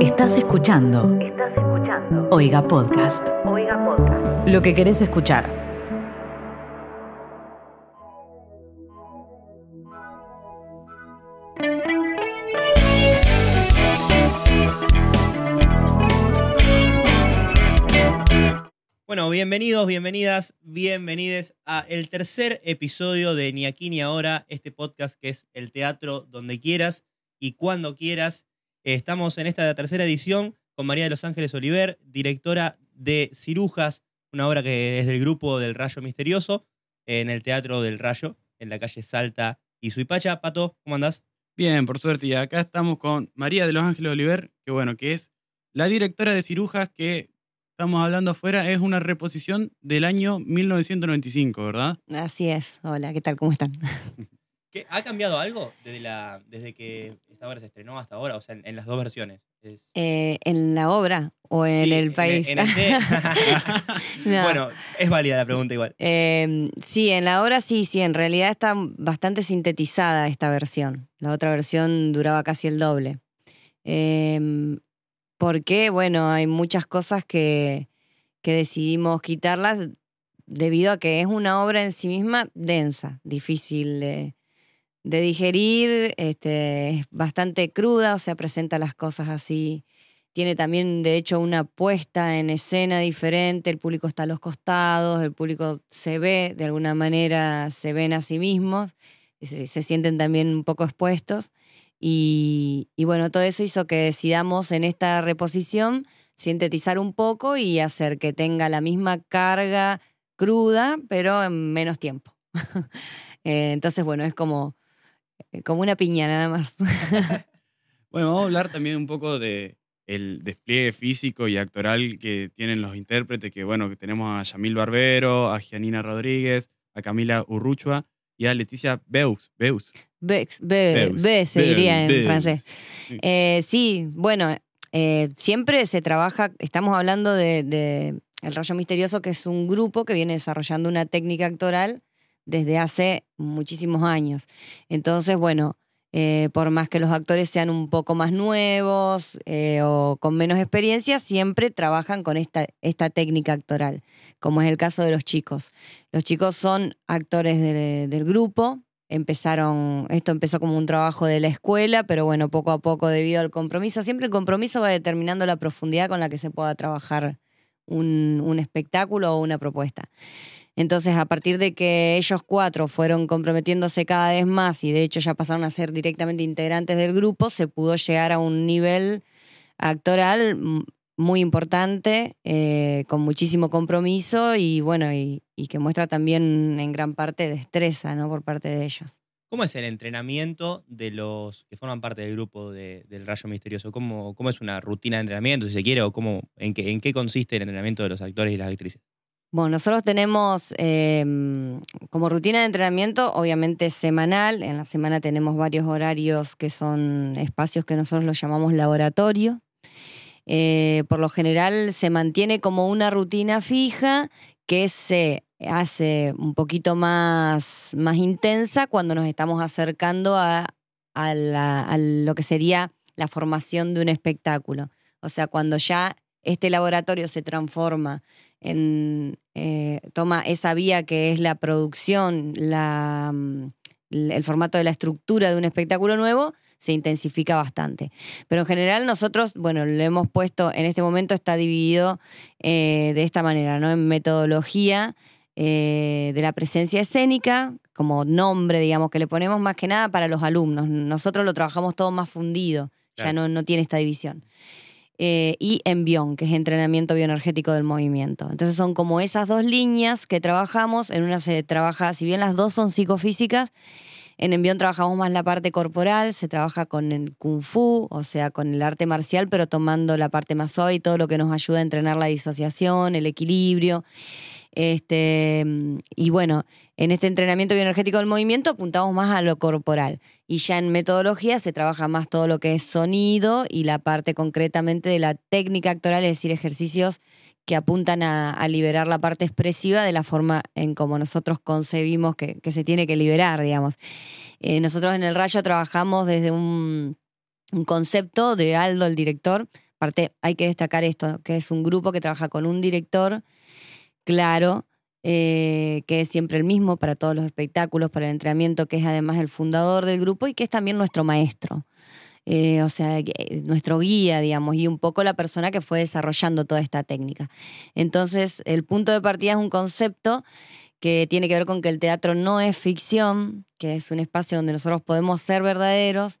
Estás escuchando. Estás escuchando. Oiga Podcast. Oiga Podcast. Lo que querés escuchar. Bueno, bienvenidos, bienvenidas, bienvenides a el tercer episodio de Ni aquí ni ahora, este podcast que es el teatro donde quieras y cuando quieras. Estamos en esta tercera edición con María de los Ángeles Oliver, directora de Cirujas, una obra que es del grupo del Rayo Misterioso, en el Teatro del Rayo, en la calle Salta y Suipacha. Pato, ¿cómo andás? Bien, por suerte. Y acá estamos con María de los Ángeles Oliver, que bueno, que es la directora de Cirujas, que estamos hablando afuera, es una reposición del año 1995, ¿verdad? Así es. Hola, ¿qué tal? ¿Cómo están? ¿Qué, ¿Ha cambiado algo desde, la, desde que esta obra se estrenó hasta ahora? O sea, en, en las dos versiones. Es- Eh, ¿En la obra o en Sí, el país? en el- No. Bueno, es válida la pregunta igual. Eh, sí, en la obra sí, sí. En realidad está bastante sintetizada esta versión. La otra versión duraba casi el doble. Eh, porque, bueno, hay muchas cosas que, que decidimos quitarlas debido a que es una obra en sí misma densa, difícil de, de digerir, este, es bastante cruda, o sea, presenta las cosas así. Tiene también, de hecho, una puesta en escena diferente, el público está a los costados, el público se ve, de alguna manera se ven a sí mismos, y se, sienten también un poco expuestos. Y, y bueno, todo eso hizo que decidamos en esta reposición sintetizar un poco y hacer que tenga la misma carga cruda, pero en menos tiempo. Eh, Entonces, bueno, es como, como una piña nada más. Bueno, vamos a hablar también un poco de el despliegue físico y actoral que tienen los intérpretes, que bueno, que tenemos a Yamil Barbero, a Gianina Rodríguez, a Camila Urruchua y a Leticia Beus. Beus. Bex, be, Beus. be se Beus, diría en Beus. francés. Sí. Eh, sí, bueno, eh, siempre se trabaja, estamos hablando de, de El Rayo Misterioso, que es un grupo que viene desarrollando una técnica actoral desde hace muchísimos años. Entonces, bueno, eh, por más que los actores sean un poco más nuevos eh, o con menos experiencia, siempre trabajan con esta, esta técnica actoral, como es el caso de los chicos. Los chicos son actores de- del grupo, empezaron, esto empezó como un trabajo de la escuela, pero bueno, poco a poco debido al compromiso, siempre el compromiso va determinando la profundidad con la que se pueda trabajar un, un espectáculo o una propuesta. Entonces, a partir de que ellos cuatro fueron comprometiéndose cada vez más y de hecho ya pasaron a ser directamente integrantes del grupo, se pudo llegar a un nivel actoral muy importante, eh, con muchísimo compromiso y bueno, y, que muestra también en gran parte destreza ¿no? por parte de ellos. ¿Cómo es el entrenamiento de los que forman parte del grupo de- del Rayo Misterioso? ¿Cómo, ¿Cómo es una rutina de entrenamiento, si se quiere, o cómo, en, qué, en qué consiste el entrenamiento de los actores y las actrices? Bueno, nosotros tenemos eh, como rutina de entrenamiento, obviamente semanal. En la semana tenemos varios horarios que son espacios que nosotros los llamamos laboratorio. Eh, por lo general se mantiene como una rutina fija que se hace un poquito más, más intensa cuando nos estamos acercando a, a lo que sería la formación de un espectáculo. O sea, cuando ya este laboratorio se transforma en, eh, toma esa vía que es la producción, la, mm, el formato de la estructura de un espectáculo nuevo, se intensifica bastante. Pero en general nosotros, bueno, lo hemos puesto, en este momento está dividido eh, de esta manera, ¿no? En metodología eh, de la presencia escénica, como nombre, digamos, que le ponemos más que nada para los alumnos. Nosotros lo trabajamos todo más fundido, ya no, no tiene esta división. Eh, y Envión, que es entrenamiento bioenergético del movimiento. Entonces son como esas dos líneas que trabajamos. En una se trabaja, si bien las dos son psicofísicas, en Envión trabajamos más la parte corporal, se trabaja con el kung fu, o sea, con el arte marcial, pero tomando la parte más suave y todo lo que nos ayuda a entrenar la disociación, el equilibrio. Este, y bueno, en este entrenamiento bioenergético del movimiento apuntamos más a lo corporal. Y ya en metodología se trabaja más todo lo que es sonido y la parte concretamente de la técnica actoral, es decir, ejercicios que apuntan a, liberar la parte expresiva de la forma en como nosotros concebimos que, se tiene que liberar, digamos. Eh, nosotros en el Rayo trabajamos desde un concepto de Aldo, el director, aparte hay que destacar esto, que es un grupo que trabaja con un director claro, eh, que es siempre el mismo para todos los espectáculos, para el entrenamiento, que es además el fundador del grupo y que es también nuestro maestro. Eh, o sea, que- nuestro guía, digamos, y un poco la persona que fue desarrollando toda esta técnica. Entonces, el punto de partida es un concepto que tiene que ver con que el teatro no es ficción, que es un espacio donde nosotros podemos ser verdaderos.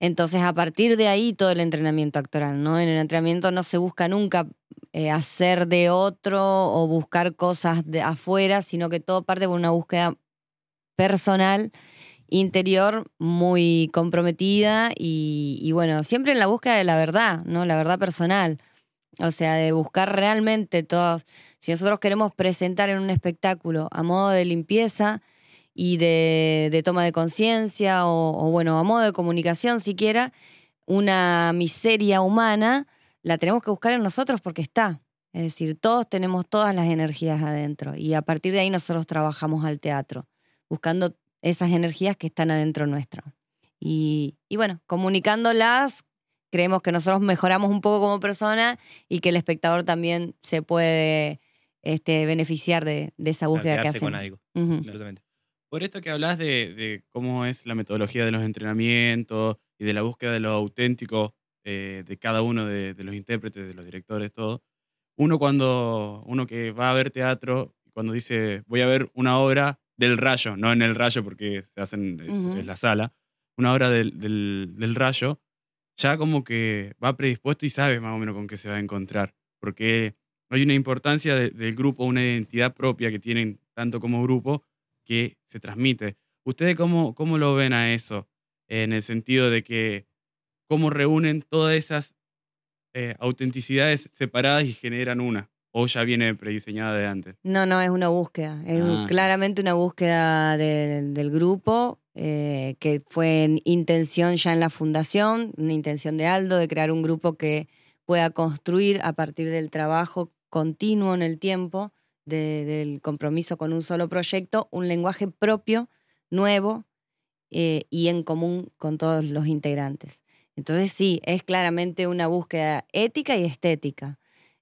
Entonces, a partir de ahí, todo el entrenamiento actoral, ¿no? En el entrenamiento no se busca nunca eh, hacer de otro o buscar cosas de afuera, sino que todo parte de una búsqueda personal, interior, muy comprometida y, y bueno, siempre en la búsqueda de la verdad, ¿no? La verdad personal. O sea, de buscar realmente todos. Si nosotros queremos presentar en un espectáculo a modo de limpieza y de, de toma de conciencia o, o, bueno, a modo de comunicación siquiera, una miseria humana, la tenemos que buscar en nosotros porque está. Es decir, todos tenemos todas las energías adentro y a partir de ahí nosotros trabajamos al teatro, buscando esas energías que están adentro nuestro. Y, y bueno, comunicándolas, creemos que nosotros mejoramos un poco como persona y que el espectador también se puede este, beneficiar de, de esa búsqueda que hacemos. con algo. Por esto que hablas de, de cómo es la metodología de los entrenamientos y de la búsqueda de lo auténtico eh, de cada uno de, de los intérpretes, de los directores, todo. Uno cuando, uno que va a ver teatro, cuando dice voy a ver una obra del rayo, no en el rayo porque se hacen Ujú. es la sala, una obra del, del, del rayo, ya como que va predispuesto y sabe más o menos con qué se va a encontrar. Porque hay una importancia de- del grupo, una identidad propia que tienen tanto como grupo que se transmite. ¿Ustedes cómo, cómo lo ven a eso? En el sentido de que cómo reúnen todas esas eh, autenticidades separadas y generan una. O ya viene prediseñada de antes. No, no, es una búsqueda. Es Ah. claramente una búsqueda de- del grupo eh, que fue en intención ya en la fundación, una intención de Aldo de crear un grupo que pueda construir a partir del trabajo continuo en el tiempo, de- del compromiso con un solo proyecto, un lenguaje propio, nuevo eh, y en común con todos los integrantes. Entonces sí, es claramente una búsqueda ética y estética.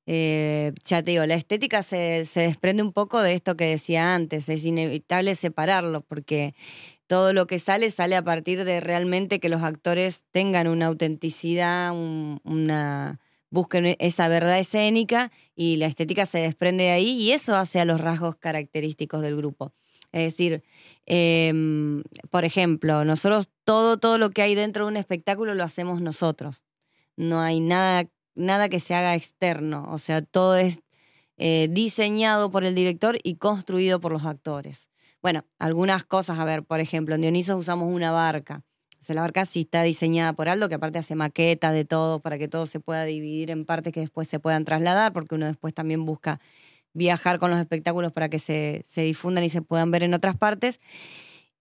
Eh, ya te digo, la estética se, se desprende un poco de esto que decía antes, es inevitable separarlo porque todo lo que sale sale a partir de realmente que los actores tengan una autenticidad, un- una busquen esa verdad escénica y la estética se desprende de ahí y eso hace a los rasgos característicos del grupo. Es decir, em, por ejemplo, nosotros todo, todo lo que hay dentro de un espectáculo lo hacemos nosotros. No hay nada, nada que se haga externo. O sea, todo es eh, diseñado por el director y construido por los actores. Bueno, algunas cosas, a ver, por ejemplo, en Dioniso usamos una barca. O sea, la barca sí está diseñada por Aldo, que aparte hace maquetas de todo para que todo se pueda dividir en partes que después se puedan trasladar, porque uno después también busca viajar con los espectáculos para que se, se difundan y se puedan ver en otras partes.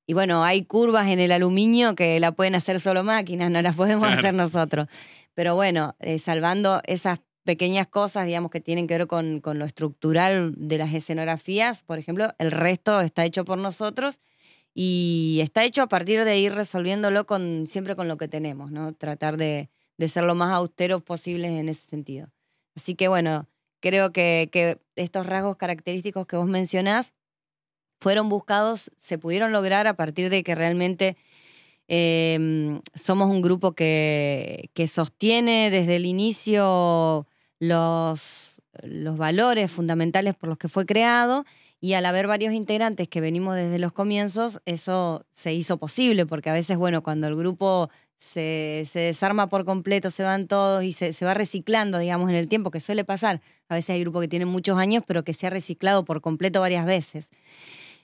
Y bueno, hay curvas en el aluminio que la pueden hacer solo máquinas, no las podemos Claro. hacer nosotros. Pero bueno, eh, salvando esas pequeñas cosas, digamos, que tienen que ver con, con lo estructural de las escenografías, por ejemplo, el resto está hecho por nosotros y está hecho a partir de ir resolviéndolo con, siempre con lo que tenemos, ¿no? Tratar de, de ser lo más austeros posibles en ese sentido. Así que bueno, creo que, estos rasgos característicos que vos mencionás fueron buscados, se pudieron lograr a partir de que realmente eh, somos un grupo que, sostiene desde el inicio los valores fundamentales por los que fue creado y al haber varios integrantes que venimos desde los comienzos, eso se hizo posible, porque a veces, bueno, cuando el grupo se, se desarma por completo, se van todos y se, se va reciclando, digamos, en el tiempo, que suele pasar. A veces hay grupos que tienen muchos años, pero que se ha reciclado por completo varias veces.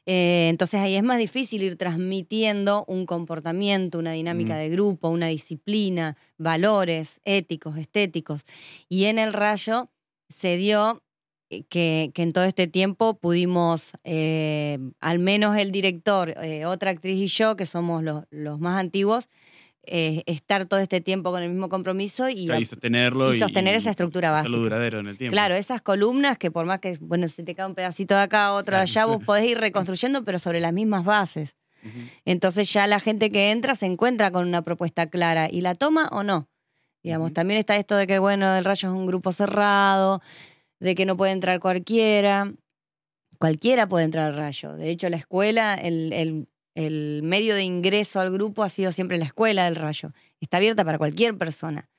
Eh, entonces ahí es más difícil ir transmitiendo un comportamiento, una dinámica Mm. de grupo, una disciplina, valores éticos, estéticos. Y en el rayo se dio eh, que, que en todo este tiempo pudimos, eh, al menos el director, eh, otra actriz y yo, que somos los, los más antiguos, eh, estar todo este tiempo con el mismo compromiso y, Y, sostenerlo. y sostener esa estructura básica. duradero en el tiempo. Claro, esas columnas que por más que, bueno, se te cae un pedacito de acá, otro de allá, vos podés ir reconstruyendo, pero sobre las mismas bases. Entonces ya la gente que entra se encuentra con una propuesta clara y la toma o no. Digamos, también está esto de que, bueno, el rayo es un grupo cerrado, de que no puede entrar cualquiera. Cualquiera puede entrar al rayo. De hecho, la escuela, el, el- el medio de ingreso al grupo ha sido siempre la escuela del rayo. Está abierta para cualquier persona.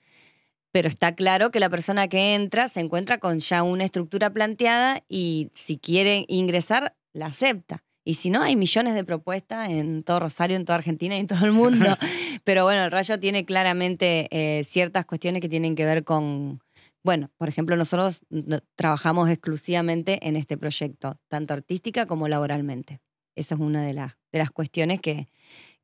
Pero está claro que la persona que entra se encuentra con ya una estructura planteada y si quiere ingresar, la acepta. Y si no, hay millones de propuestas en todo Rosario, en toda Argentina y en todo el mundo. Pero bueno, el Rayo tiene claramente eh, ciertas cuestiones que tienen que ver con, bueno, por ejemplo, nosotros no- trabajamos exclusivamente en este proyecto, tanto artística como laboralmente. Esa es una de las, de las cuestiones que,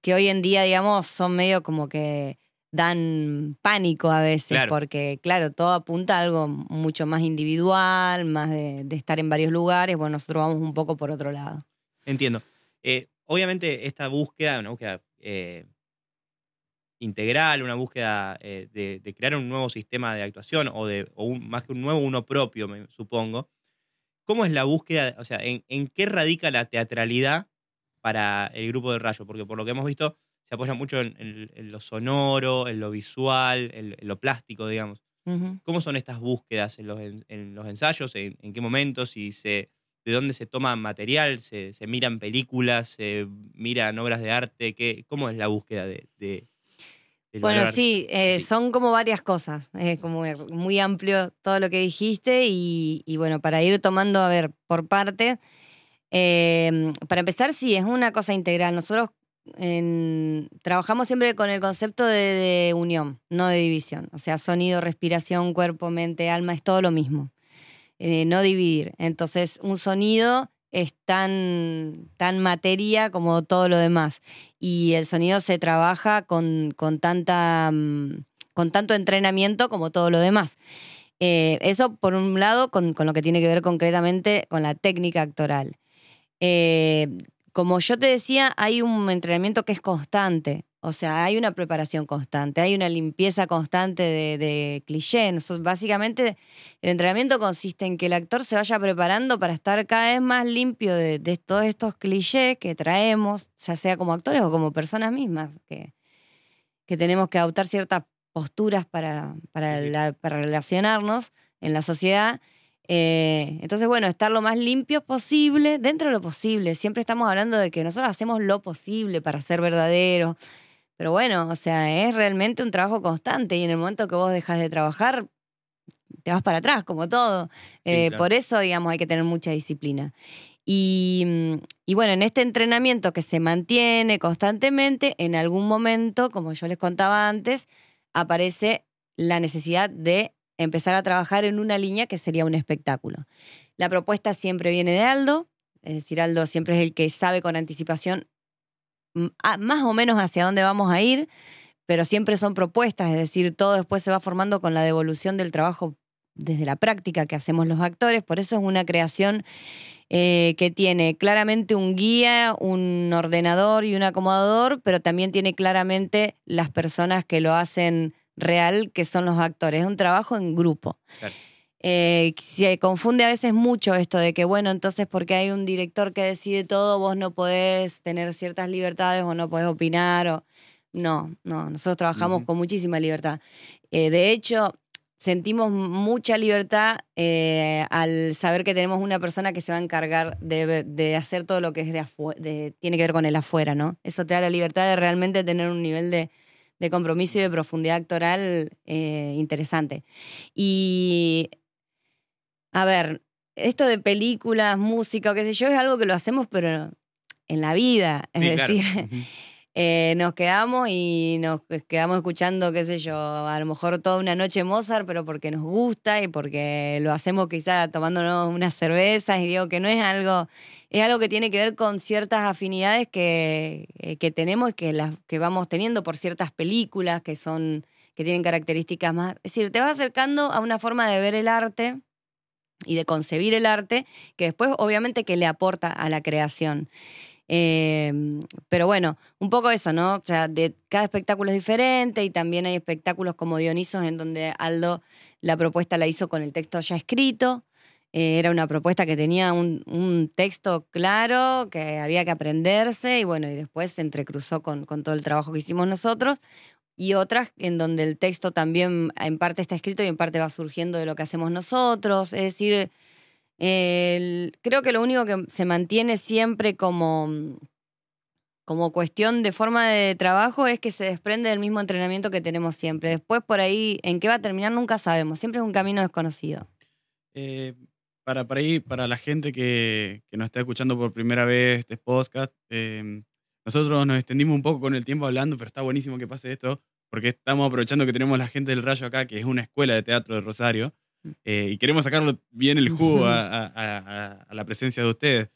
que hoy en día, digamos, son medio como que dan pánico a veces, Claro. porque claro, todo apunta a algo mucho más individual, más de, de estar en varios lugares. Bueno, nosotros vamos un poco por otro lado. Entiendo. Eh, obviamente esta búsqueda, una búsqueda eh, integral, una búsqueda eh, de, de crear un nuevo sistema de actuación o, de, o un- más que un nuevo, uno propio, me supongo. ¿Cómo es la búsqueda, o sea, en, en qué radica la teatralidad para el grupo del Rayo? Porque por lo que hemos visto, se apoya mucho en, en- en lo sonoro, en lo visual, en, en lo plástico, digamos. ¿Cómo son estas búsquedas en los, en- los ensayos? ¿En, qué momentos? Se, ¿De dónde se toma material? ¿Se, se miran películas? ¿Se miran obras de arte? ¿Qué, ¿Cómo es la búsqueda de, de- Bueno, sí, eh, sí. son como varias cosas. Es como muy amplio todo lo que dijiste y, y bueno, para ir tomando, a ver, por parte. Eh, para empezar, sí, es una cosa integral. Nosotros trabajamos siempre con el concepto de, unión, no de división. O sea, sonido, respiración, cuerpo, mente, alma, es todo lo mismo. Eh, no dividir. Entonces, un sonido es tan, tan materia como todo lo demás y el sonido se trabaja con, con tanta, mm, con tanto entrenamiento como todo lo demás. Eh, eso, por un lado, con lo que tiene que ver concretamente con la técnica actoral. Eh, como yo te decía, hay un entrenamiento que es constante. O sea, hay una preparación constante, hay una limpieza constante de, de cliché. Nosotros- básicamente, el entrenamiento consiste en que el actor se vaya preparando para estar cada vez más limpio de, de todos estos clichés que traemos, ya sea como actores o como personas mismas, que, que tenemos que adoptar ciertas posturas para, la- para relacionarnos en la sociedad. Eh, entonces, bueno, estar lo más limpio posible, dentro de lo posible. Siempre estamos hablando de que nosotros hacemos lo posible para ser verdaderos. Pero bueno, o sea, es realmente un trabajo constante y en el momento que vos dejas de trabajar, te vas para atrás, como todo. Eh, claro. Por eso, digamos, hay que tener mucha disciplina. Y, mm, y bueno, en este entrenamiento que se mantiene constantemente, en algún momento, como yo les contaba antes, aparece la necesidad de empezar a trabajar en una línea que sería un espectáculo. La propuesta siempre viene de Aldo, es decir, Aldo siempre es el que sabe con anticipación mm, más o menos hacia dónde vamos a ir, pero siempre son propuestas, es decir, todo después se va formando con la devolución del trabajo desde la práctica que hacemos los actores, por eso es una creación eh, que tiene claramente un guía, un ordenador y un acomodador, pero también tiene claramente las personas que lo hacen real, que son los actores. Es un trabajo en grupo. Claro. Eh, se confunde a veces mucho esto de que, bueno, entonces porque hay un director que decide todo, vos no podés tener ciertas libertades o no podés opinar. O... No, no, nosotros trabajamos con muchísima libertad. Eh, de hecho, sentimos mucha libertad eh, al saber que tenemos una persona que se va a encargar de, de hacer todo lo que es de, de- tiene que ver con el afuera, ¿no? Eso te da la libertad de realmente tener un nivel de, de compromiso y de profundidad actoral eh, interesante. Y, a ver, esto de películas, música, o qué sé yo, es algo que lo hacemos, pero en la vida. Es Sí, decir, eh, nos quedamos y nos quedamos escuchando, qué sé yo, a lo mejor toda una noche Mozart, pero porque nos gusta y porque lo hacemos quizá tomándonos unas cervezas y digo que no es algo, es algo que tiene que ver con ciertas afinidades que, eh, que tenemos y que, las, que vamos teniendo por ciertas películas que son, que tienen características más. Es decir, te vas acercando a una forma de ver el arte y de concebir el arte que después obviamente que le aporta a la creación. Eh, pero bueno, un poco eso, ¿no? O sea, de cada espectáculo es diferente y también hay espectáculos como Dionisos en donde Aldo la propuesta la hizo con el texto ya escrito. Eh, era una propuesta que tenía un, un texto claro, que había que aprenderse y bueno, y después se entrecruzó con, con todo el trabajo que hicimos nosotros. y otras en donde el texto también en parte está escrito y en parte va surgiendo de lo que hacemos nosotros. Es decir, creo que lo único que se mantiene siempre como, como cuestión de forma de trabajo es que se desprende del mismo entrenamiento que tenemos siempre. Después por ahí, en qué va a terminar, nunca sabemos. Siempre es un camino desconocido. Eh, para, para, ahí, para la gente que, que nos está escuchando por primera vez este podcast, eh, nosotros nos extendimos un poco con el tiempo hablando, pero está buenísimo que pase esto, porque estamos aprovechando que tenemos la gente del Rayo acá, que es una escuela de teatro de Rosario, eh, y queremos sacarlo bien el jugo a, a- a- a la presencia de ustedes.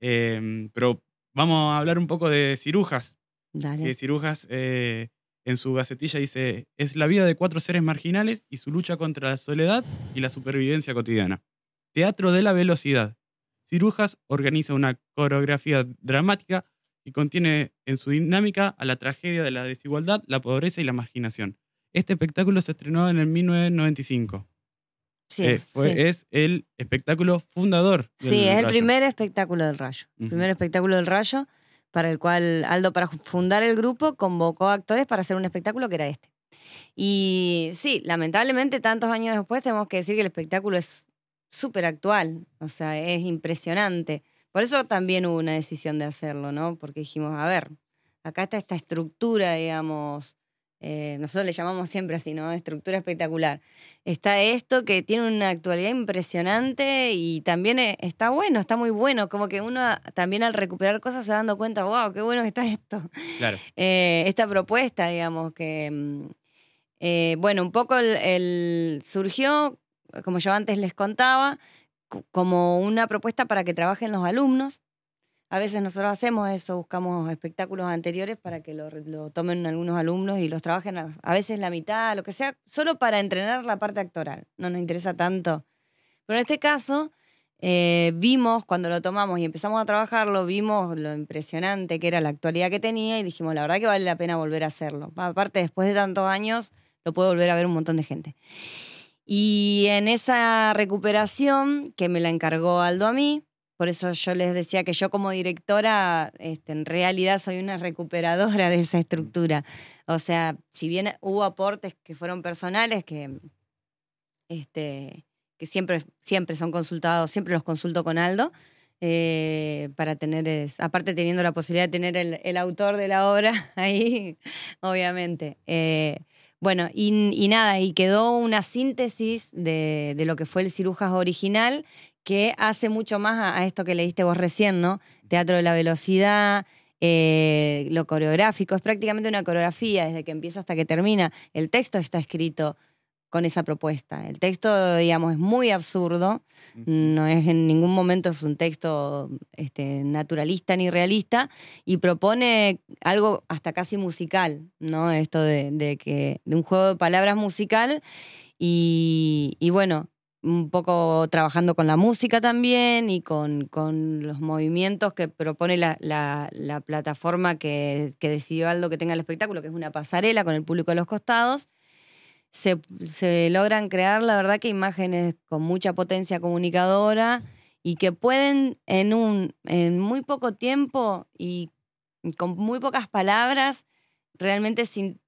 Eh, pero vamos a hablar un poco de cirujas, Dale. que Cirujas eh, en su gacetilla dice, es la vida de cuatro seres marginales y su lucha contra la soledad y la supervivencia cotidiana. Teatro de la velocidad. Cirujas organiza una coreografía dramática y contiene en su dinámica a la tragedia de la desigualdad, la pobreza y la marginación. Este espectáculo se estrenó en el 1995. Sí, Eh, fue- sí. Es el espectáculo fundador. del Sí, es el Rayo. primer espectáculo del Rayo. El Ujú. primer espectáculo del Rayo, para el cual Aldo, para fundar el grupo, convocó a actores para hacer un espectáculo que era este. Y sí, lamentablemente, tantos años después, tenemos que decir que el espectáculo es súper actual, o sea, es impresionante. Por eso también hubo una decisión de hacerlo, ¿no? Porque dijimos, a ver, acá está esta estructura, digamos, eh, nosotros le llamamos siempre así, ¿no? Estructura espectacular. Está esto que tiene una actualidad impresionante y también eh, está bueno, está muy bueno, como que uno también al recuperar cosas se va dando cuenta, wow, qué bueno que está esto. Claro. Eh, esta propuesta, digamos, que, mm, eh, bueno, un poco el, el- surgió, como yo antes les contaba, co- como una propuesta para que trabajen los alumnos. A veces nosotros hacemos eso, buscamos espectáculos anteriores para que lo, lo tomen algunos alumnos y los trabajen a, a veces la mitad, lo que sea, solo para entrenar la parte actoral. No nos interesa tanto. Pero en este caso, eh, vimos, cuando lo tomamos y empezamos a trabajarlo, vimos lo impresionante que era la actualidad que tenía y dijimos, la verdad que vale la pena volver a hacerlo. Aparte, después de tantos años, lo puede volver a ver un montón de gente. Y en esa recuperación, que me la encargó Aldo a mí, por eso yo les decía que yo como directora, este, en realidad soy una recuperadora de esa estructura. O sea, si bien hubo aportes que fueron personales, que, este, que siempre, siempre son consultados, siempre los consulto con Aldo, eh, para tener, aparte teniendo la posibilidad de tener el, el autor de la obra ahí, obviamente. Eh, bueno, y, y nada, y quedó una síntesis de, de lo que fue el Cirujas original, que hace mucho más a, esto que leíste vos recién, ¿no? Teatro de la velocidad, eh, lo coreográfico, es prácticamente una coreografía desde que empieza hasta que termina. El texto está escrito con esa propuesta. El texto, digamos, es muy absurdo, no es en ningún momento es un texto este, naturalista ni realista y propone algo hasta casi musical, ¿no? Esto de, de que de un juego de palabras musical y, y bueno, un poco trabajando con la música también y con, con los movimientos que propone la, la- la plataforma que, que decidió Aldo que tenga el espectáculo, que es una pasarela con el público a los costados. Se, se logran crear, la verdad, que imágenes con mucha potencia comunicadora y que pueden en, un, en muy poco tiempo y con muy pocas palabras realmente sin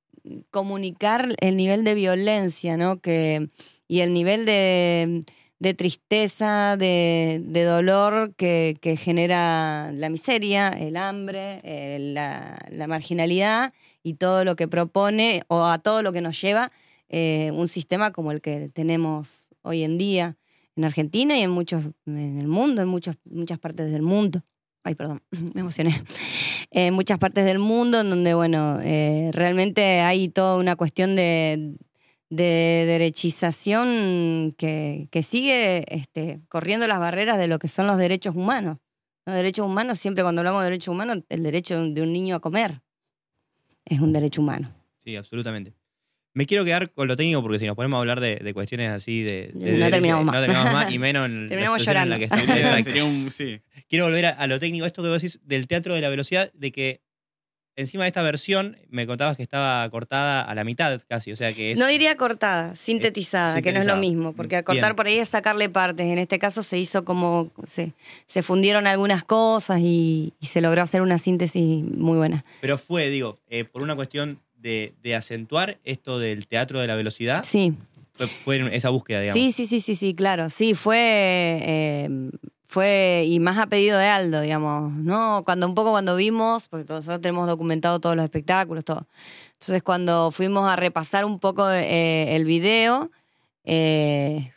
comunicar el nivel de violencia, ¿no? Que, y el nivel de, de tristeza, de, de dolor que, que genera la miseria, el hambre, eh, la, la marginalidad y todo lo que propone o a todo lo que nos lleva eh, un sistema como el que tenemos hoy en día en Argentina y en muchos en el mundo, en muchas muchas partes del mundo. Ay, perdón, me emocioné. En muchas partes del mundo en donde, bueno, eh, realmente hay toda una cuestión de, de derechización que, que sigue este, corriendo las barreras de lo que son los derechos humanos. Los derechos humanos, siempre cuando hablamos de derechos humanos, el derecho de un niño a comer es un derecho humano. Sí, absolutamente. Me quiero quedar con lo técnico porque si nos ponemos a hablar de, de cuestiones así de, de No terminamos más. No terminamos más y menos en Terminamos la situación en la que llorando. estamos. Exacto. Sería un, sí. Quiero volver a, a lo técnico, esto que vos decís del teatro de la velocidad, de que encima de esta versión me contabas que estaba cortada a la mitad casi, o sea que es... No diría cortada, sintetizada, que no es lo mismo, porque cortar Bien. por ahí es sacarle partes. En este caso se hizo como, se, se fundieron algunas cosas y, y se logró hacer una síntesis muy buena. Pero fue, digo, eh, por una cuestión de, de acentuar esto del teatro de la velocidad? Sí, Fue, fue esa búsqueda, digamos. sí, sí, sí, sí, sí, claro. Sí, fue, eh, fue, y más a pedido de Aldo, digamos, ¿no? Cuando un poco cuando vimos, porque nosotros tenemos documentado todos los espectáculos, todo. Entonces, cuando fuimos a repasar un poco eh, el video, eh,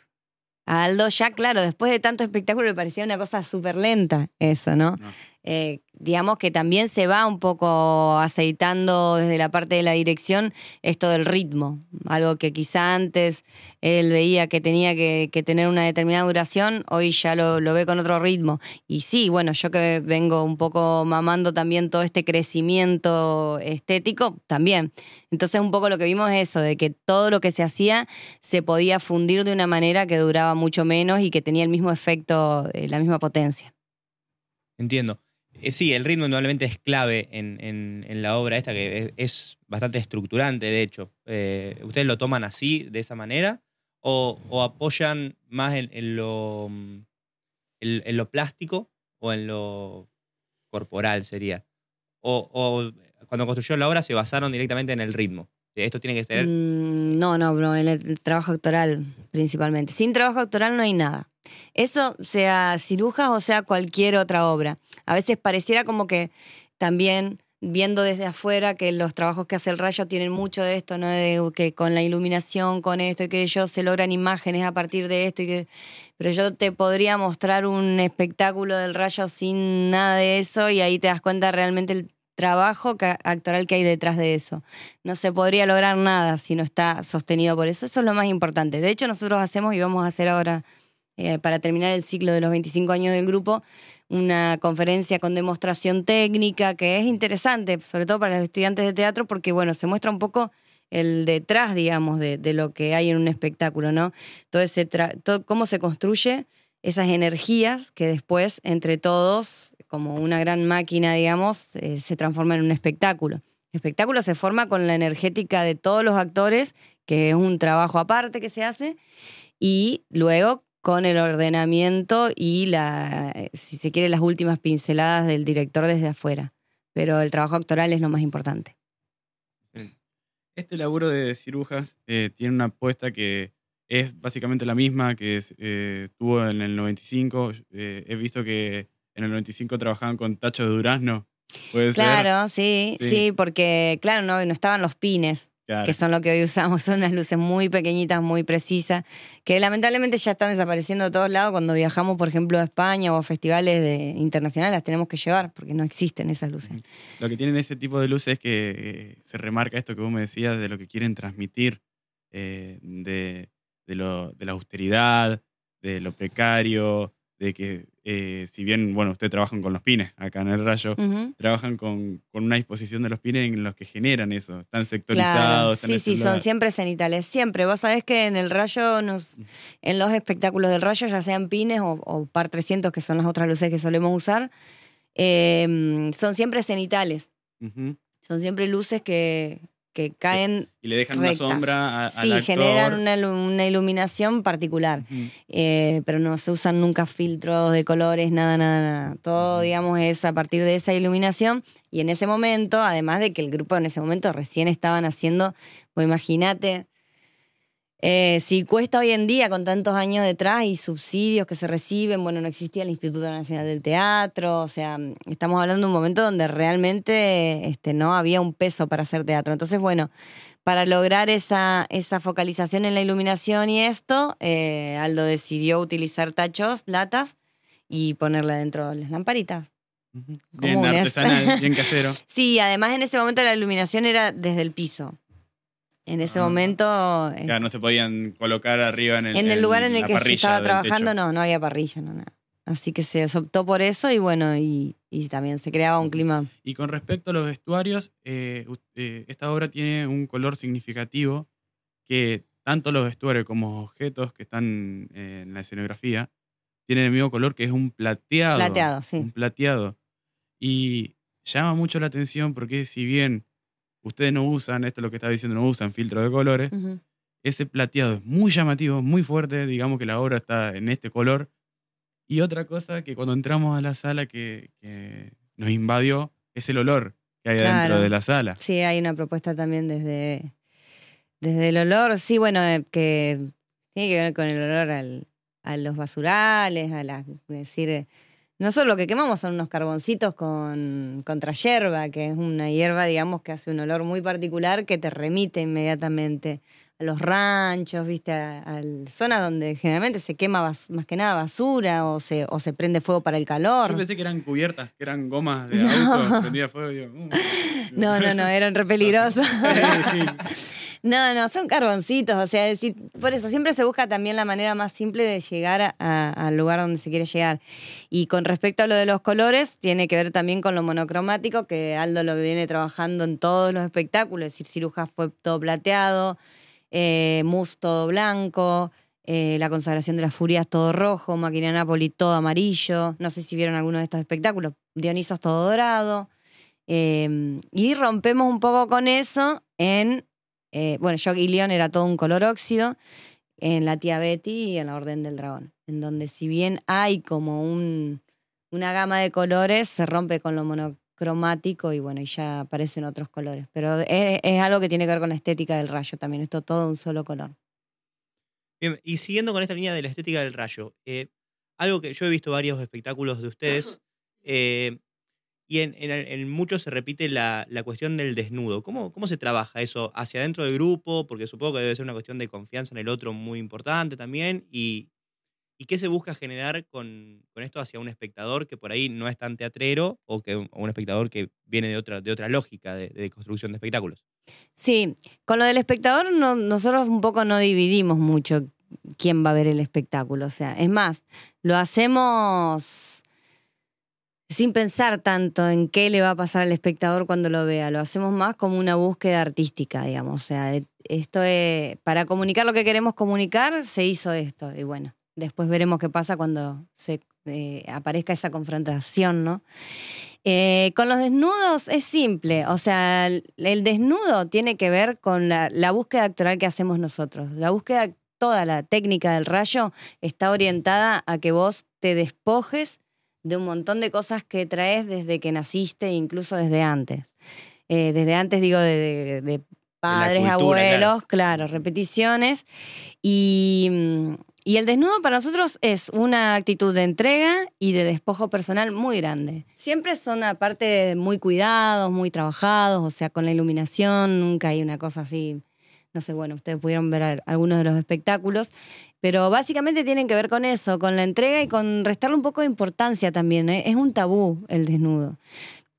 a Aldo ya, claro, después de tanto espectáculo le parecía una cosa súper lenta eso, ¿no? No. Eh, digamos que también se va un poco aceitando desde la parte de la dirección esto del ritmo, algo que quizá antes él veía que tenía que, tener una determinada duración, hoy ya lo, lo ve con otro ritmo. Y sí, bueno, yo que vengo un poco mamando también todo este crecimiento estético, también. Entonces un poco lo que vimos es eso, de que todo lo que se hacía se podía fundir de una manera que duraba mucho menos y que tenía el mismo efecto, eh, la misma potencia. Entiendo. Eh, sí, el ritmo indudablemente es clave en, en- en la obra esta, que es, bastante estructurante, de hecho. Eh, ¿Ustedes lo toman así, de esa manera? ¿O, apoyan más en, en lo, en, en lo plástico o en lo corporal, sería? O, cuando construyó la obra se basaron directamente en el ritmo. Esto tiene que ser... Mm, no, no, bro, el, el trabajo actoral principalmente. Sin trabajo actoral no hay nada. Eso sea cirujas o sea cualquier otra obra. A veces pareciera como que también viendo desde afuera que los trabajos que hace el rayo tienen mucho de esto, ¿no? De que con la iluminación, con esto y que ellos se logran imágenes a partir de esto y que pero yo te podría mostrar un espectáculo del rayo sin nada de eso y ahí te das cuenta realmente el trabajo actoral que hay detrás de eso. No se podría lograr nada si no está sostenido por eso. Eso es lo más importante. De hecho, nosotros hacemos y vamos a hacer ahora, eh, para terminar el ciclo de los 25 años del grupo, una conferencia con demostración técnica que es interesante, sobre todo para los estudiantes de teatro, porque bueno, se muestra un poco el detrás, digamos, de, lo que hay en un espectáculo, ¿no? Todo todo, cómo se construye esas energías que después, entre todos, como una gran máquina, digamos, eh, se transforma en un espectáculo. El espectáculo se forma con la energética de todos los actores, que es un trabajo aparte que se hace, y luego con el ordenamiento y la, eh, si se quiere, las últimas pinceladas del director desde afuera. Pero el trabajo actoral es lo más importante. Este laburo de cirujas eh, tiene una apuesta que es básicamente la misma que eh, tuvo en el 95. Eh, he visto que en el 95 trabajaban con Tacho de Durazno. ¿Puede ser? Claro, sí, sí, Sí. porque, claro, no, no estaban los pines. Claro. que son lo que hoy usamos, son unas luces muy pequeñitas, muy precisas, que lamentablemente ya están desapareciendo de todos lados. Cuando viajamos, por ejemplo, a España o a festivales de- internacionales, las tenemos que llevar porque no existen esas luces. Lo que tienen ese tipo de luces es que eh, se remarca esto que vos me decías de lo que quieren transmitir, eh, de, de lo- de la austeridad, de lo precario, de que eh, si bien, bueno, ustedes trabajan con los pines acá en el rayo, trabajan con, con una disposición de los pines en los que generan eso, están Claro, sectorizados. están sí, en sí, son siempre cenitales, siempre. Vos sabés que en el rayo, nos, en los espectáculos del rayo, ya sean pines o, o par 300, que son las otras luces que solemos usar, eh, son siempre cenitales. Son siempre luces que, que caen, Y le dejan rectas. una sombra a, al sí, actor. generan una, una iluminación particular. Eh, pero no se usan nunca filtros de colores, nada, nada, nada. Todo, digamos, es a partir de esa iluminación. Y en ese momento, además de que el grupo en ese momento recién estaban haciendo, pues imagínate, eh, si cuesta hoy en día con tantos años detrás y subsidios que se reciben, bueno, no existía el Instituto Nacional del Teatro, o sea, estamos hablando de un momento donde realmente este, no había un peso para hacer teatro. Entonces, bueno, para lograr esa, esa focalización en la iluminación y esto, eh, Aldo decidió utilizar tachos, latas y ponerla dentro de las lamparitas. Ujú. Bien Comunes. artesanal, bien casero. Sí, además en ese momento la iluminación era desde el piso. En ese Ah. momento... Claro, no se podían colocar arriba en el, en el lugar en el que se estaba trabajando, no, no había parrilla, no nada. Así que se optó por eso y bueno, y, y también se creaba un clima. Y con respecto a los vestuarios, eh, eh, esta obra tiene un color significativo que tanto los vestuarios como los objetos que están en la escenografía tienen el mismo color que es un plateado. Plateado, sí. Un plateado. Y llama mucho la atención porque si bien ustedes no usan, esto es lo que estaba diciendo, no usan filtro de colores, ese plateado es muy llamativo, muy fuerte, digamos que la obra está en este color. Y otra cosa que cuando entramos a la sala que, que nos invadió es el olor. que hay Claro. dentro de la sala. Sí, hay una propuesta también desde, desde el olor, sí, bueno, eh, que tiene que ver con el olor al- a los basurales, a las, decir, eh, nosotros lo que quemamos son unos carboncitos con contra hierba, que es una hierba, digamos, que hace un olor muy particular que te remite inmediatamente a los ranchos, viste, a, a zonas donde generalmente se quema bas- más que nada basura o se, o se prende fuego para el calor. Yo pensé que eran cubiertas, que eran gomas de No. auto, prendía fuego. Digo, "Mm". No, no, no, eran re peligrosos. No, no, son carboncitos, o sea, decir, por eso siempre se busca también la manera más simple de llegar al lugar donde se quiere llegar. Y con respecto a lo de los colores, tiene que ver también con lo monocromático, que Aldo lo viene trabajando en todos los espectáculos, es decir, Ciruja fue todo plateado, eh, Mus todo blanco, eh, La consagración de las furias todo rojo, Máquina Napoli todo amarillo, no sé si vieron alguno de estos espectáculos, Dionisos todo dorado. Eh, y rompemos un poco con eso en eh, bueno, Jock y Leon era todo un color óxido, en la tía Betty y en la Orden del Dragón, en donde si bien hay como un, una gama de colores, se rompe con lo monocromático y bueno, y ya aparecen otros colores. Pero es, es algo que tiene que ver con la estética del rayo también, esto todo un solo color. Bien, y siguiendo con esta línea de la estética del rayo, eh, algo que yo he visto varios espectáculos de ustedes, eh, y en, en- en muchos se repite la, la cuestión del desnudo. ¿Cómo, ¿Cómo se trabaja eso hacia adentro del grupo? Porque supongo que debe ser una cuestión de confianza en el otro muy importante también. ¿Y, y qué se busca generar con, con esto hacia un espectador que por ahí no es tan teatrero o, que, un- espectador que viene de otra, de otra lógica de, construcción de espectáculos? Sí, con lo del espectador no- nosotros un poco no dividimos mucho quién va a ver el espectáculo. O sea, es más, lo hacemos sin pensar tanto en qué le va a pasar al espectador cuando lo vea. Lo hacemos más como una búsqueda artística, digamos. O sea, de- esto es, para comunicar lo que queremos comunicar, se hizo esto. Y bueno, después veremos qué pasa cuando se eh, aparezca esa confrontación, ¿no? Eh, con los desnudos es simple, o sea, el, el desnudo tiene que ver con la, la búsqueda actoral que hacemos nosotros. La búsqueda, toda la técnica del rayo está orientada a que vos te despojes de un montón de cosas que traes desde que naciste, incluso desde antes. Eh, desde antes, digo, de, de- de padres, cultura, abuelos, claro, repeticiones. Y, mm, y el desnudo para nosotros es una actitud de entrega y de despojo personal muy grande. Siempre son aparte muy cuidados, muy trabajados, o sea, con la iluminación, nunca hay una cosa así. No sé, bueno, ustedes pudieron ver algunos de los espectáculos, pero básicamente tienen que ver con eso, con la entrega y con restarle un poco de importancia también. ¿eh? Es un tabú el desnudo.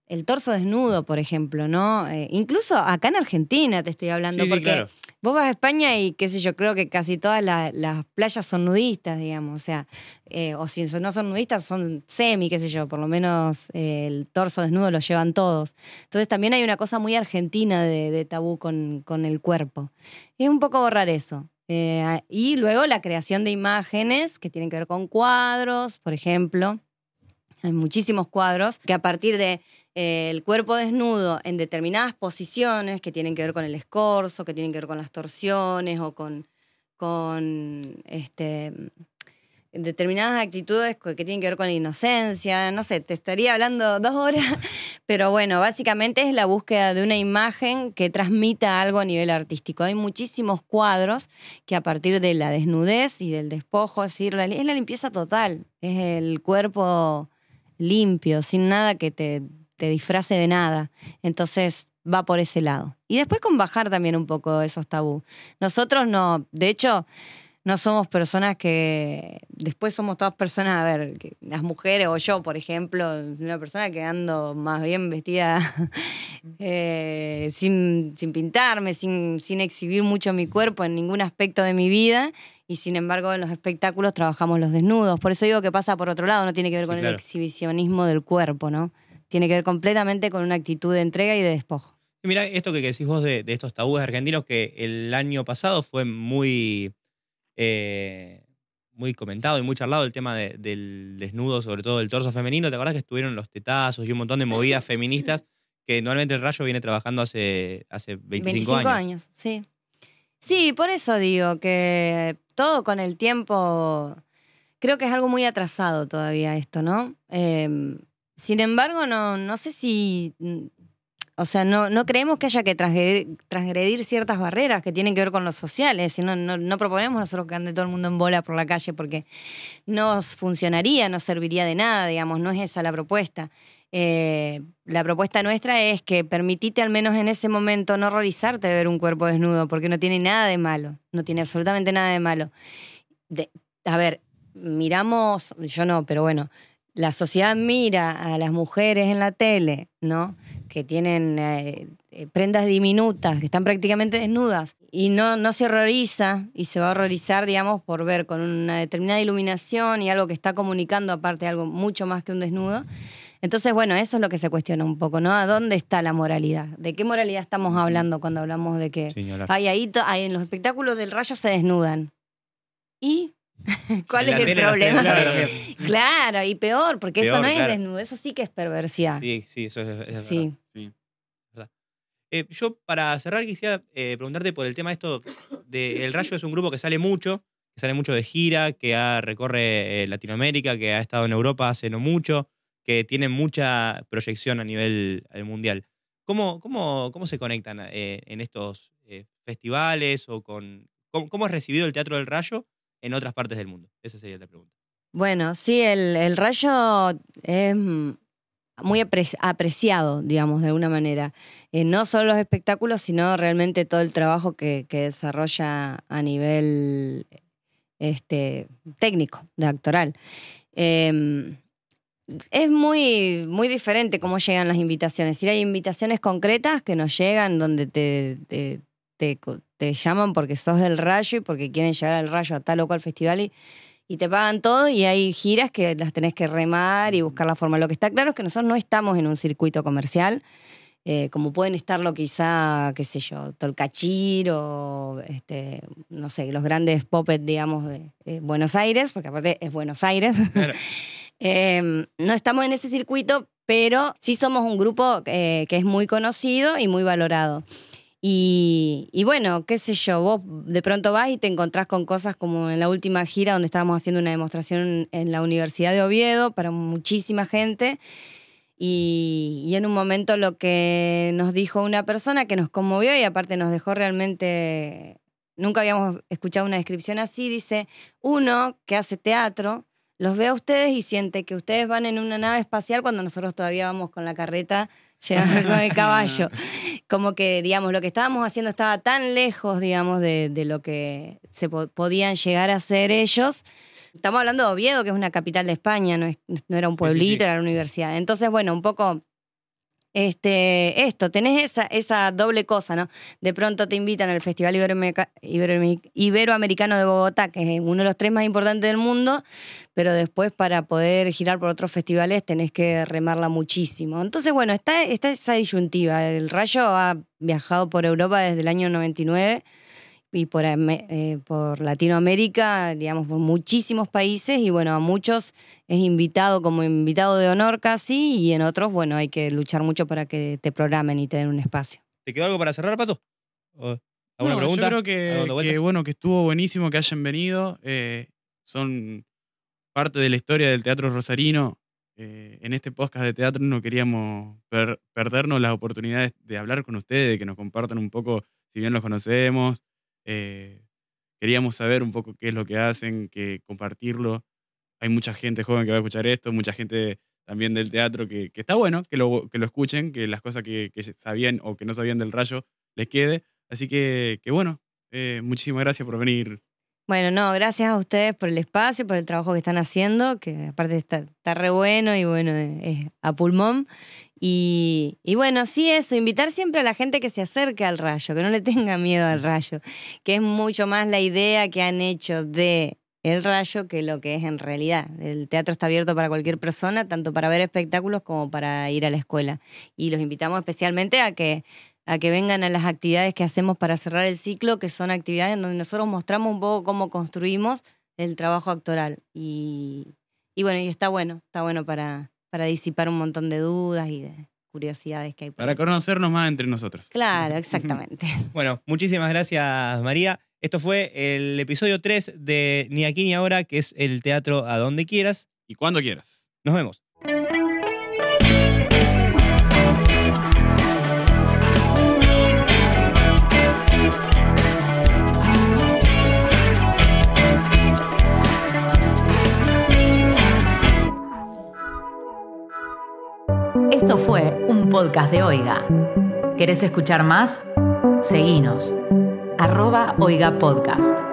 El torso desnudo, por ejemplo, ¿no? Eh, incluso acá en Argentina te estoy hablando, Sí, sí, porque claro. Vos vas a España y qué sé yo, creo que casi todas la- las playas son nudistas, digamos, o sea, eh, o si no son nudistas, son semi, qué sé yo, por lo menos eh, el torso desnudo lo llevan todos. Entonces también hay una cosa muy argentina de, tabú con, con el cuerpo. Es un poco borrar eso. Eh, y luego la creación de imágenes que tienen que ver con cuadros, por ejemplo. Hay muchísimos cuadros que a partir de el cuerpo desnudo en determinadas posiciones que tienen que ver con el escorzo, que tienen que ver con las torsiones o con, este, determinadas actitudes que tienen que ver con la inocencia. No sé, te estaría hablando dos horas, pero bueno, básicamente es la búsqueda de una imagen que transmita algo a nivel artístico. Hay muchísimos cuadros que a partir de la desnudez y del despojo, es decir, es la limpieza total, es el cuerpo limpio, sin nada que te, te disfrace de nada. Entonces va por ese lado. Y después con bajar también un poco esos tabú. Nosotros no, de hecho, no somos personas que. Después somos todas personas, a ver, que las mujeres o yo, por ejemplo, una persona que ando más bien vestida eh, sin, sin pintarme, sin, sin exhibir mucho mi cuerpo en ningún aspecto de mi vida. Y sin embargo, en los espectáculos trabajamos los desnudos. Por eso digo que pasa por otro lado, no tiene que ver Sí, con claro. el exhibicionismo del cuerpo, ¿no? Tiene que ver completamente con una actitud de entrega y de despojo. Y mira, esto que decís vos de, de estos tabúes argentinos que el año pasado fue muy, eh, muy comentado y muy charlado el tema de- del desnudo, sobre todo del torso femenino. ¿Te acordás que estuvieron los tetazos y un montón de movidas feministas que normalmente el Rayo viene trabajando hace, hace 25, años? sí. Sí, por eso digo que todo con el tiempo, creo que es algo muy atrasado todavía esto, ¿no? Eh, sin embargo, no, no sé si, O sea, no, no creemos que haya que transgredir, ciertas barreras que tienen que ver con lo social. Es decir, no, no, no proponemos nosotros que ande todo el mundo en bola por la calle porque no funcionaría, no serviría de nada, digamos, no es esa la propuesta. Eh, la propuesta nuestra es que permitite al menos en ese momento no horrorizarte de ver un cuerpo desnudo, porque no tiene nada de malo, no tiene absolutamente nada de malo. De- a ver, miramos, yo no, pero bueno, la sociedad mira a las mujeres en la tele, ¿no? Que tienen eh, prendas diminutas, que están prácticamente desnudas, y no, no se horroriza, y se va a horrorizar, digamos, por ver con una determinada iluminación y algo que está comunicando, aparte algo mucho más que un desnudo. Entonces, bueno, eso es lo que se cuestiona un poco, ¿no? ¿A dónde está la moralidad? ¿De qué moralidad estamos hablando cuando hablamos de que Sí, ni hablar. ay, ahí, en los espectáculos del rayo se desnudan? ¿Y cuál En es el problema? Claro, claro, y peor, porque eso no es claro. desnudo, eso sí que es perversidad. Sí, sí, eso es, eso es Sí. verdad. Eh, yo, para cerrar, quisiera eh, preguntarte por el tema esto de El Rayo es un grupo que sale mucho, que sale mucho de gira, que ha- recorre eh, Latinoamérica, que ha estado en Europa hace no mucho, que tiene mucha proyección a nivel mundial. ¿Cómo, cómo, cómo se conectan eh, en estos eh, festivales o con... Cómo, cómo es recibido el Teatro del Rayo en otras partes del mundo? Esa sería la pregunta. Bueno, sí, el, rayo es muy apre- apreciado, digamos, de alguna manera. Eh, no solo los espectáculos, sino realmente todo el trabajo que, desarrolla a nivel este, técnico, de actoral. Eh, es muy, muy diferente cómo llegan las invitaciones. Si hay invitaciones concretas que nos llegan donde te, te llaman porque sos del rayo y porque quieren llegar al rayo a tal o cual festival y, y te pagan todo y hay giras que las tenés que remar y buscar la forma. Lo que está claro es que nosotros no estamos en un circuito comercial, eh, como pueden estarlo quizá, qué sé yo, Tolcachir o, este, no sé, los grandes puppets, digamos, de eh, Buenos Aires, porque aparte es Buenos Aires. Claro. Eh, no estamos en ese circuito, pero sí somos un grupo eh, que es muy conocido y muy valorado. Y, bueno, qué sé yo, vos de pronto vas y te encontrás con cosas como en la última gira donde estábamos haciendo una demostración en la Universidad de Oviedo para muchísima gente. Y, y en un momento lo que nos dijo una persona que nos conmovió y aparte nos dejó realmente, nunca habíamos escuchado una descripción así, dice, uno que hace teatro, los ve a ustedes y siente que ustedes van en una nave espacial cuando nosotros todavía vamos con la carreta llegando con el caballo. Como que, digamos, lo que estábamos haciendo estaba tan lejos, digamos, de, de lo que se po- podían llegar a hacer ellos. Estamos hablando de Oviedo, que es una capital de España, no, es- no era un pueblito, era la universidad. Entonces, bueno, un poco este, esto, tenés esa, esa doble cosa, ¿no? De pronto te invitan al Festival Iberoamerica- Iberoameric- Iberoamericano de Bogotá, que es uno de los tres más importantes del mundo, pero después para poder girar por otros festivales tenés que remarla muchísimo. Entonces, bueno, está, está esa disyuntiva. El Rayo ha viajado por Europa desde el año 99 y por, Ame- eh, por Latinoamérica, digamos, por muchísimos países y bueno, a muchos es invitado como invitado de honor casi y en otros, bueno, hay que luchar mucho para que te programen y te den un espacio. ¿Te quedó algo para cerrar, Pato? ¿O ¿Alguna No, pregunta? Yo creo ¿Algo que, que, bueno, que estuvo buenísimo que hayan venido. eh, son parte de la historia del teatro rosarino. Eh, en este podcast de teatro no queríamos per- perdernos las oportunidades de hablar con ustedes, de que nos compartan un poco, si bien los conocemos. Eh, queríamos saber un poco qué es lo que hacen, que compartirlo. Hay mucha gente joven que va a escuchar esto, mucha gente también del teatro que, está bueno que lo, que lo escuchen, que las cosas que, que sabían o que no sabían del rayo les quede. Así que, que bueno, eh, muchísimas gracias por venir. Bueno, no, gracias a ustedes por el espacio, por el trabajo que están haciendo, que aparte está, está re bueno y bueno, es a pulmón. Y, bueno, sí, eso, invitar siempre a la gente que se acerque al rayo, que no le tenga miedo al rayo, que es mucho más la idea que han hecho de el rayo que lo que es en realidad. El teatro está abierto para cualquier persona, tanto para ver espectáculos como para ir a la escuela. Y los invitamos especialmente a que a que vengan a las actividades que hacemos para cerrar el ciclo, que son actividades en donde nosotros mostramos un poco cómo construimos el trabajo actoral. Y, y bueno, y está bueno, está bueno para, para disipar un montón de dudas y de curiosidades que hay. por Para ahí. conocernos más entre nosotros. Claro, exactamente. Bueno, muchísimas gracias, María. Esto fue el episodio 3 de Ni aquí ni ahora, que es el teatro a donde quieras. Y cuando quieras. Nos vemos. Esto fue un podcast de Oiga. ¿Querés escuchar más? Seguinos. Arroba Oiga Podcast.